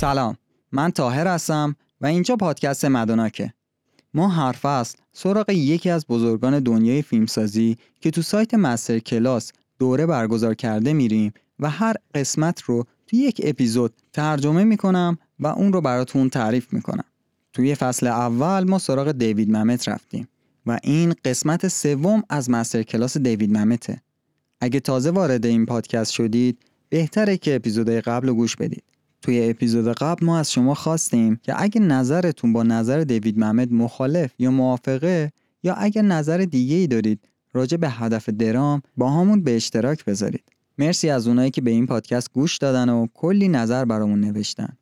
سلام من تاهر هستم و اینجا پادکست مدوناکه. ما هر فصل سراغ یکی از بزرگان دنیای فیلمسازی که تو سایت مستر کلاس دوره برگزار کرده میریم و هر قسمت رو تو یک اپیزود ترجمه می‌کنم و اون رو براتون تعریف می‌کنم. توی فصل اول ما سراغ دیوید ممت رفتیم و این قسمت سوم از مستر کلاس دیوید ممته. اگه تازه وارد این پادکست شدید بهتره که اپیزودهای قبل رو گوش بدید. توی اپیزود قبل ما از شما خواستیم که اگه نظرتون با نظر دیوید محمد مخالف یا موافقه یا اگه نظر دیگه ای دارید راجع به هدف درام با همون به اشتراک بذارید. مرسی از اونایی که به این پادکست گوش دادن و کلی نظر برامون نوشتن.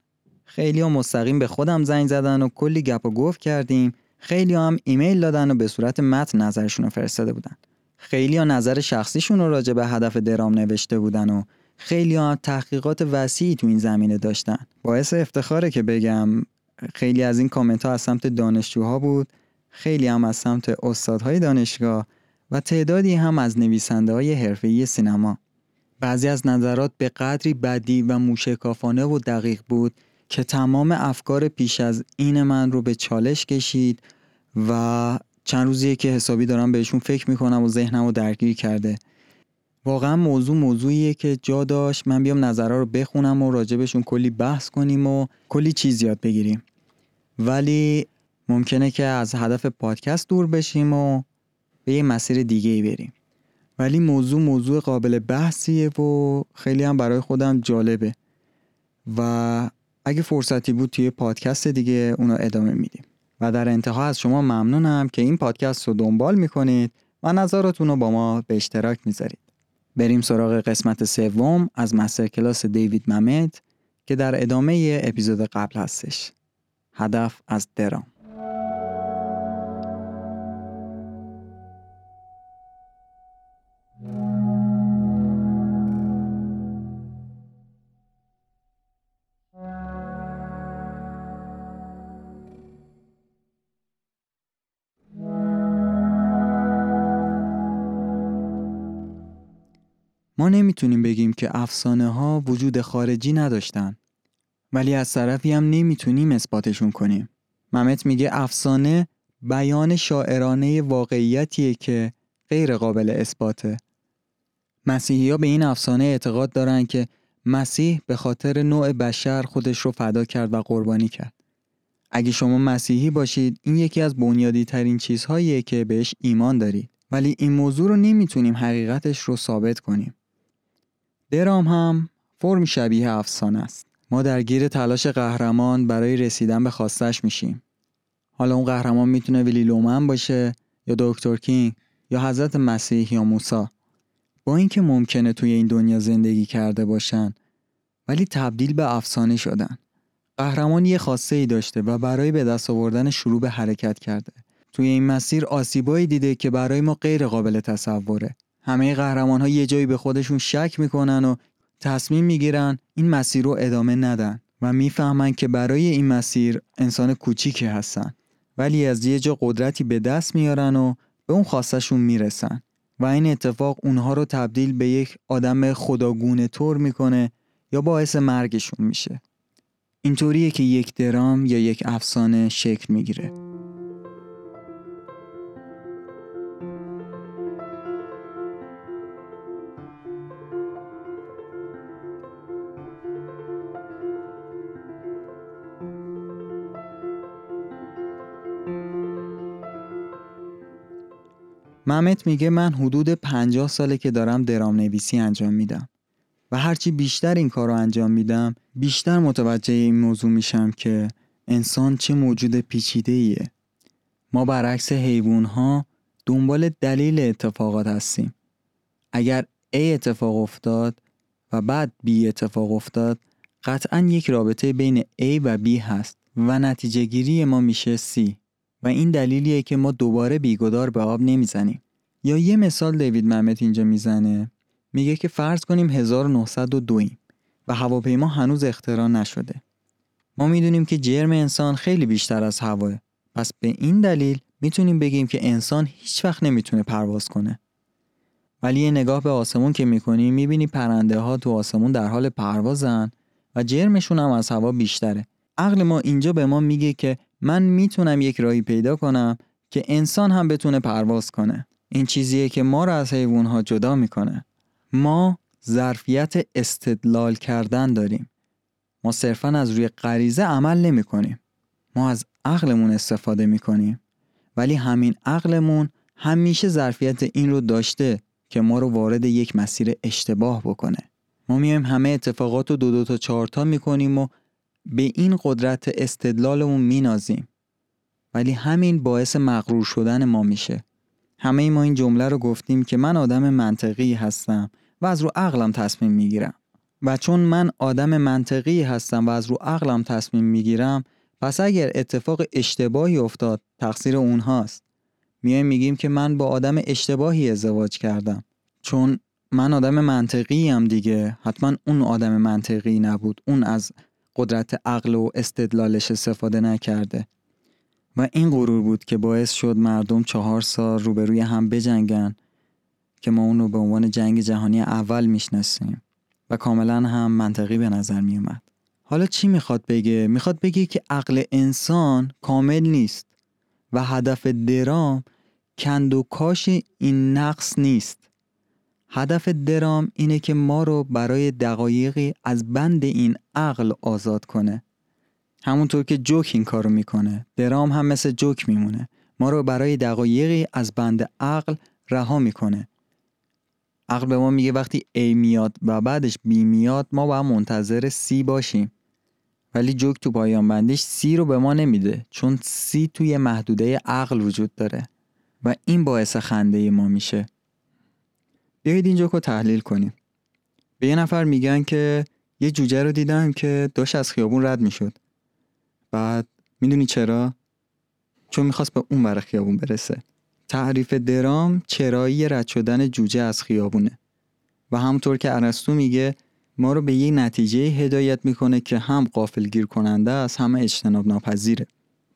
خیلی ها مستقیم به خودم زنگ زدن و کلی گپ و گفت کردیم. خیلی هم ایمیل دادن و به صورت متن نظرشون رو فرستاده بودن. خیلی ها نظر شخصیشون رو راجع به هدف درام نوشته بودن و خیلی ها تحقیقات وسیعی تو این زمینه داشتن. باعث افتخاره که بگم خیلی از این کامنت ها از سمت دانشجوها بود خیلی هم از سمت استادهای دانشگاه و تعدادی هم از نویسنده های حرفه‌ای سینما. بعضی از نظرات به قدری بدی و موشکافانه و دقیق بود که تمام افکار پیش از این من رو به چالش کشید و چند روزیه که حسابی دارم بهشون فکر می‌کنم و ذهنم رو درگیر کرده. واقعا موضوع موضوعیه که جا داشت. من بیام نظرها رو بخونم و راجبشون کلی بحث کنیم و کلی چیز یاد بگیریم. ولی ممکنه که از هدف پادکست دور بشیم و به یه مسیر دیگه ای بریم. ولی موضوع موضوع قابل بحثیه و خیلی هم برای خودم جالبه. و اگه فرصتی بود توی پادکست دیگه اونو ادامه میدیم. و در انتها از شما ممنونم که این پادکست رو دنبال می‌کنید و نظراتون رو با ما به اشتراک می‌ذارید. بریم سراغ قسمت سوم از مستر کلاس دیوید ممت که در ادامه اپیزود قبل هستش. هدف از درام ما نمی‌تونیم بگیم که افسانه ها وجود خارجی نداشتن. ولی از طرفی هم نمی‌تونیم اثباتشون کنیم. ممت میگه افسانه بیان شاعرانه واقعیتیه که غیر قابل اثباته. مسیحی ها به این افسانه اعتقاد دارن که مسیح به خاطر نوع بشر خودش رو فدا کرد و قربانی کرد. اگه شما مسیحی باشید این یکی از بنیادی ترین چیزهاییه که بهش ایمان دارید. ولی این موضوع رو نمی‌تونیم حقیقتش رو ثابت کنیم. درام هم فرم شبیه افسانه است. ما درگیر تلاش قهرمان برای رسیدن به خواستش میشیم. حالا اون قهرمان می‌تونه ویلی لومن باشه یا دکتر کینگ یا حضرت مسیح یا موسی. با اینکه ممکنه توی این دنیا زندگی کرده باشن ولی تبدیل به افسانه شدن. قهرمان یه خواسته ای داشته و برای به دست آوردن شروع به حرکت کرده. توی این مسیر آسیبایی دیده که برای ما غیر قابل تصوره. همه قهرمان ها یه جایی به خودشون شک می‌کنن و تصمیم می‌گیرن این مسیر رو ادامه ندن و می‌فهمن که برای این مسیر انسان کوچیکی هستن. ولی از یه جا قدرتی به دست میارن و به اون خواستشون می‌رسن و این اتفاق اونها رو تبدیل به یک آدم خداگونه طور می‌کنه یا باعث مرگشون میشه. اینطوریه که یک درام یا یک افسانه شکل می‌گیره. محمد میگه من حدود 50 ساله که دارم درام نویسی انجام میدم و هرچی بیشتر این کار رو انجام میدم بیشتر متوجه این موضوع میشم که انسان چه موجود پیچیده ایه. ما برعکس حیوان ها دنبال دلیل اتفاقات هستیم. اگر A اتفاق افتاد و بعد B اتفاق افتاد قطعا یک رابطه بین A و B هست و نتیجه گیری ما میشه C. و این دلیلیه که ما دوباره بیگدار به آب نمی‌زنیم. یا یه مثال دیوید محمد اینجا می‌زنه. میگه که فرض کنیم 1902 و هواپیما هنوز اختراع نشده. ما می‌دونیم که جرم انسان خیلی بیشتر از هواه. پس به این دلیل می‌تونیم بگیم که انسان هیچ وقت نمی‌تونه پرواز کنه. ولی یه نگاه به آسمون که می‌کنیم می‌بینی پرنده ها تو آسمون در حال پروازن و جرمشون هم از هوا بیشتره. عقل ما اینجا به ما میگه که من می‌تونم یک راهی پیدا کنم که انسان هم بتونه پرواز کنه این چیزیه که ما رو از حیوانها جدا می‌کنه ما ظرفیت استدلال کردن داریم ما صرفا از روی غریزه عمل نمی کنیم. ما از عقلمون استفاده می کنیم. ولی همین عقلمون همیشه ظرفیت این رو داشته که ما رو وارد یک مسیر اشتباه بکنه. ما میایم همه اتفاقات رو دو دو تا چهار تا می‌کنیم و به این قدرت استدلالمون مینازیم. ولی همین باعث مغرور شدن ما میشه. همه ما این جمله رو گفتیم که من آدم منطقی هستم و از رو عقلم تصمیم می‌گیرم. و چون من آدم منطقی هستم و از رو عقلم تصمیم می‌گیرم پس اگر اتفاق اشتباهی افتاد تقصیر اونهاست میایم میگیم که من با آدم اشتباهی ازدواج کردم چون من آدم منطقی هم دیگه حتما اون آدم منطقی نبود اون از قدرت عقل و استدلالش استفاده نکرده و این غرور بود که باعث شد مردم چهار سال روبروی هم بجنگن که ما اون به عنوان جنگ جهانی اول می‌شناسیم و کاملا هم منطقی به نظر می اومد. حالا چی می‌خواد بگه؟ می‌خواد بگه که عقل انسان کامل نیست و هدف درام کند و کاش این نقص نیست. هدف درام اینه که ما رو برای دقایقی از بند این عقل آزاد کنه. همونطور که جوک این کارو می‌کنه. درام هم مثل جوک میمونه. ما رو برای دقایقی از بند عقل رها می‌کنه عقل به ما میگه وقتی A میاد و بعدش B میاد ما باید منتظر C باشیم ولی جوک تو پایان بندش C رو به ما نمیده چون C توی محدوده عقل وجود داره و این باعث خنده ما میشه بیایید این جوک رو تحلیل کنیم. به یه نفر میگن که یه جوجه رو دیدم که داشت از خیابون رد می‌شد. بعد می‌دونی چرا؟ چون می‌خواست به اون بر خیابون برسه. تعریف درام چرایی رد شدن جوجه از خیابونه. و همونطور که ارسطو میگه ما رو به یک نتیجه هدایت می‌کنه که هم قافل گیر کننده است هم اجتناب ناپذیره.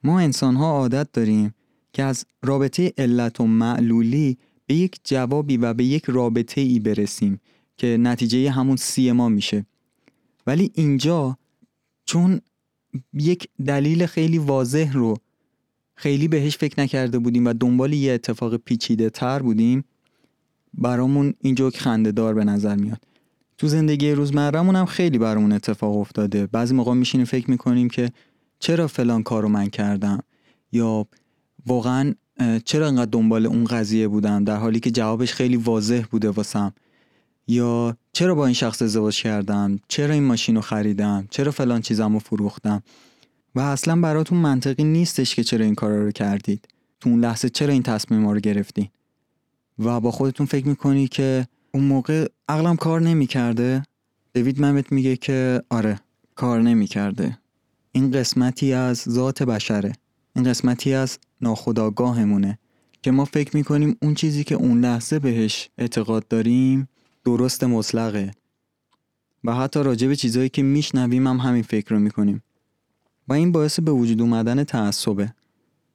ما انسان ها عادت داریم که از رابطه علت و معلولی به یک جوابی و به یک رابطه ای برسیم که نتیجه همون سی ما میشه. ولی اینجا چون یک دلیل خیلی واضح رو خیلی بهش فکر نکرده بودیم و دنبال یه اتفاق پیچیده تر بودیم برامون این جوک خنده دار به نظر میاد. تو زندگی روزمرهمون هم خیلی برامون اتفاق افتاده. بعضی موقع میشینیم فکر می‌کنیم که چرا فلان کارو من کردم؟ یا واقعا چرا انقدر دنبال اون قضیه بودم در حالی که جوابش خیلی واضح بوده واسم. یا چرا با این شخص ازدواج کردم چرا این ماشین رو خریدم چرا فلان چیزم رو فروختم و اصلا براتون منطقی نیستش که چرا این کارا رو کردید. تو اون لحظه چرا این تصمیم رو گرفتین؟ و با خودتون فکر می‌کنی که اون موقع عقلم کار نمی‌کرده؟ دوید ممت میگه که آره کار نمی‌کرده. این قسمتی از ذات بشره. این قسمتی از ناخداگاهمونه که ما فکر می‌کنیم اون چیزی که اون لحظه بهش اعتقاد داریم درست مطلقه. و حتی راجع به چیزهایی که میشنویم هم همین فکر رو می‌کنیم. و این باعث به وجود اومدن تعصبه.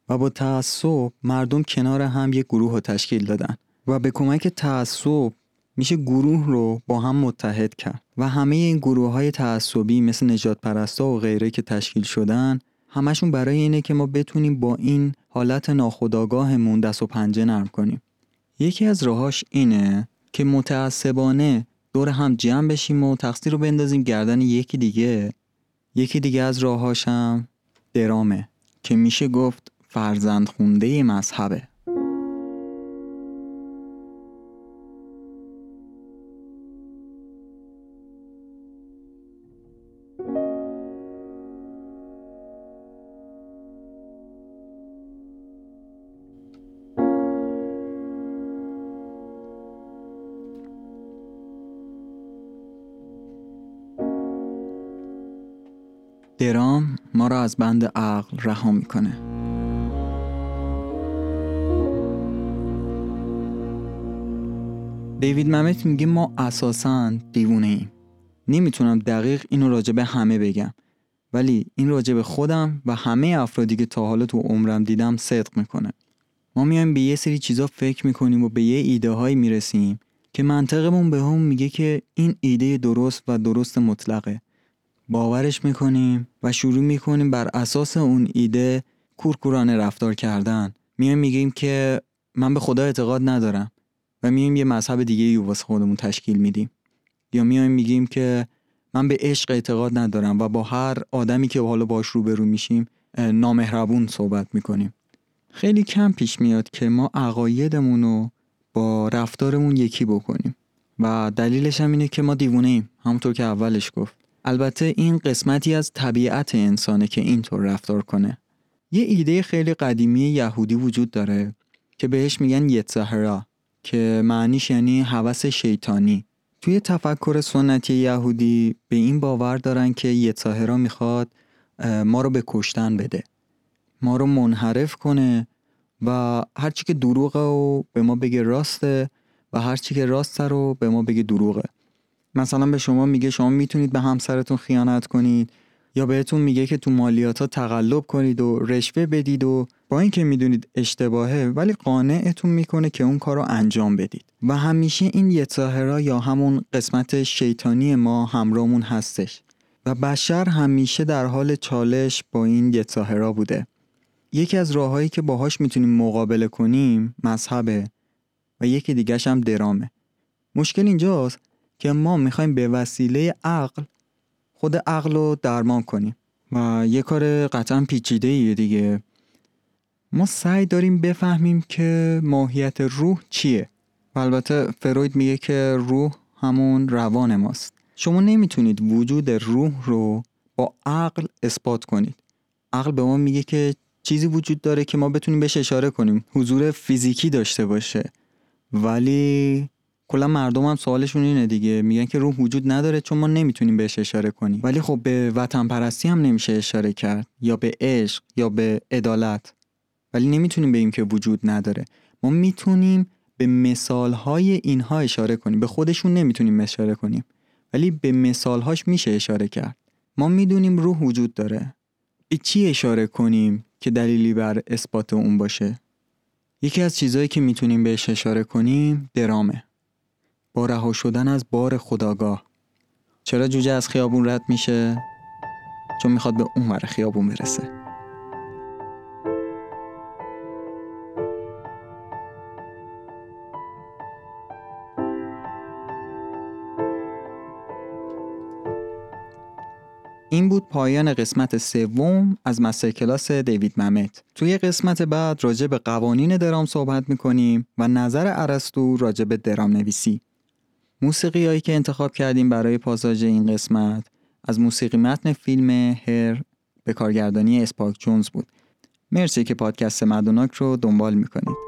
و با تعصب مردم کنار هم یک گروه رو تشکیل دادن. و به کمک تعصب میشه گروه رو با هم متحد کرد. و همه این گروه های تعصبی مثل نجات پرستا و غیره که تشکیل شدن همشون برای اینه که ما بتونیم با این حالت ناخودآگاهمون دست و پنجه نرم کنیم. یکی از راهاش اینه که متعصبانه دور هم جمع بشیم و تقصیر رو بندازیم گردن یکی دیگه. یکی دیگه از راهاشم درامه که میشه گفت فرزند خونده مذهبه. درام ما را از بند عقل رها می‌کنه. دیوید ممت میگه ما اساسا دیوونه ایم. نمی‌تونم دقیق اینو راجع به همه بگم. ولی این راجع به خودم و همه افرادی که تا حالا تو عمرم دیدم صدق می‌کنه. ما میایم به یه سری چیزا فکر می‌کنیم و به یه ایده هایی می‌رسیم که منطقمون به هم میگه که این ایده درست و درست مطلقه. باورش می‌کنیم و شروع می‌کنیم بر اساس اون ایده کورکورانه رفتار کردن. میایم میگیم که من به خدا اعتقاد ندارم و میایم یه مذهب دیگه ای واسه خودمون تشکیل میدیم. یا میایم میگیم که من به عشق اعتقاد ندارم و با هر آدمی که حالا باش روبرو میشیم نامهربون صحبت می‌کنیم. خیلی کم پیش میاد که ما عقایدمون رو با رفتارمون یکی بکنیم. و دلیلش هم اینه که ما دیوونه ایم همونطور که اولش گفت. البته این قسمتی از طبیعت انسانه که اینطور رفتار کنه. یه ایده خیلی قدیمی یهودی وجود داره که بهش میگن یتزهرا که معنیش یعنی هوس شیطانی. توی تفکر سنتی یهودی به این باور دارن که یتزهرا می‌خواد ما رو به کشتن بده. ما رو منحرف کنه و هرچی که دروغه و به ما بگه راسته و هرچی که راسته رو به ما بگه دروغه. مثلا به شما میگه شما می‌تونید به همسرتون خیانت کنید یا بهتون میگه که تو مالیات ها تقلب کنید و رشوه بدید و با اینکه می‌دونید اشتباهه ولی قانعتون می‌کنه که اون کار رو انجام بدید. و همیشه این یتظاهرا یا همون قسمت شیطانی ما همراهمون هستش. و بشر همیشه در حال چالش با این یتظاهرا بوده. یکی از راههایی که باهاش می‌تونیم مقابله کنیم مذهبه و یکی دیگهش هم درامه. مشکل اینجاست که ما می‌خوایم به وسیله عقل خود عقل رو درمان کنیم و یه کار قطعا پیچیده ایه دیگه. ما سعی داریم بفهمیم که ماهیت روح چیه. و البته فروید میگه که روح همون روان ماست. شما نمی‌تونید وجود روح رو با عقل اثبات کنید. عقل به ما میگه که چیزی وجود داره که ما بتونیم بهش اشاره کنیم. حضور فیزیکی داشته باشه. ولی کلا مردم هم سوالشون اینه دیگه. میگن که روح وجود نداره چون ما نمی‌تونیم بهش اشاره کنیم. ولی خب به وطن پرستی هم نمیشه اشاره کرد. یا به عشق یا به عدالت. ولی نمی‌تونیم بگیم که وجود نداره. ما می‌تونیم به مثالهای اینها اشاره کنیم. به خودشون نمی‌تونیم اشاره کنیم. ولی به مثالهاش میشه اشاره کرد. ما می‌دونیم روح وجود داره. به چی اشاره کنیم که دلیلی بر اثبات اون باشه؟ یکی از چیزهایی که می‌تونیم بهش اشاره کنیم درامه. با رها شدن از بار خداگاه چرا جوجه از خیابون رد میشه چون می‌خواد به اون ور خیابون برسه این بود پایان قسمت سوم از مستر کلاس دیوید ممت. توی قسمت بعد راجع به قوانین درام صحبت می‌کنیم و نظر ارسطو راجع به درام نویسی. موسیقی هایی که انتخاب کردیم برای پاساژ این قسمت از موسیقی متن فیلم هر به کارگردانی اسپاک جونز بود. مرسی که پادکست مدوناک رو دنبال می‌کنید.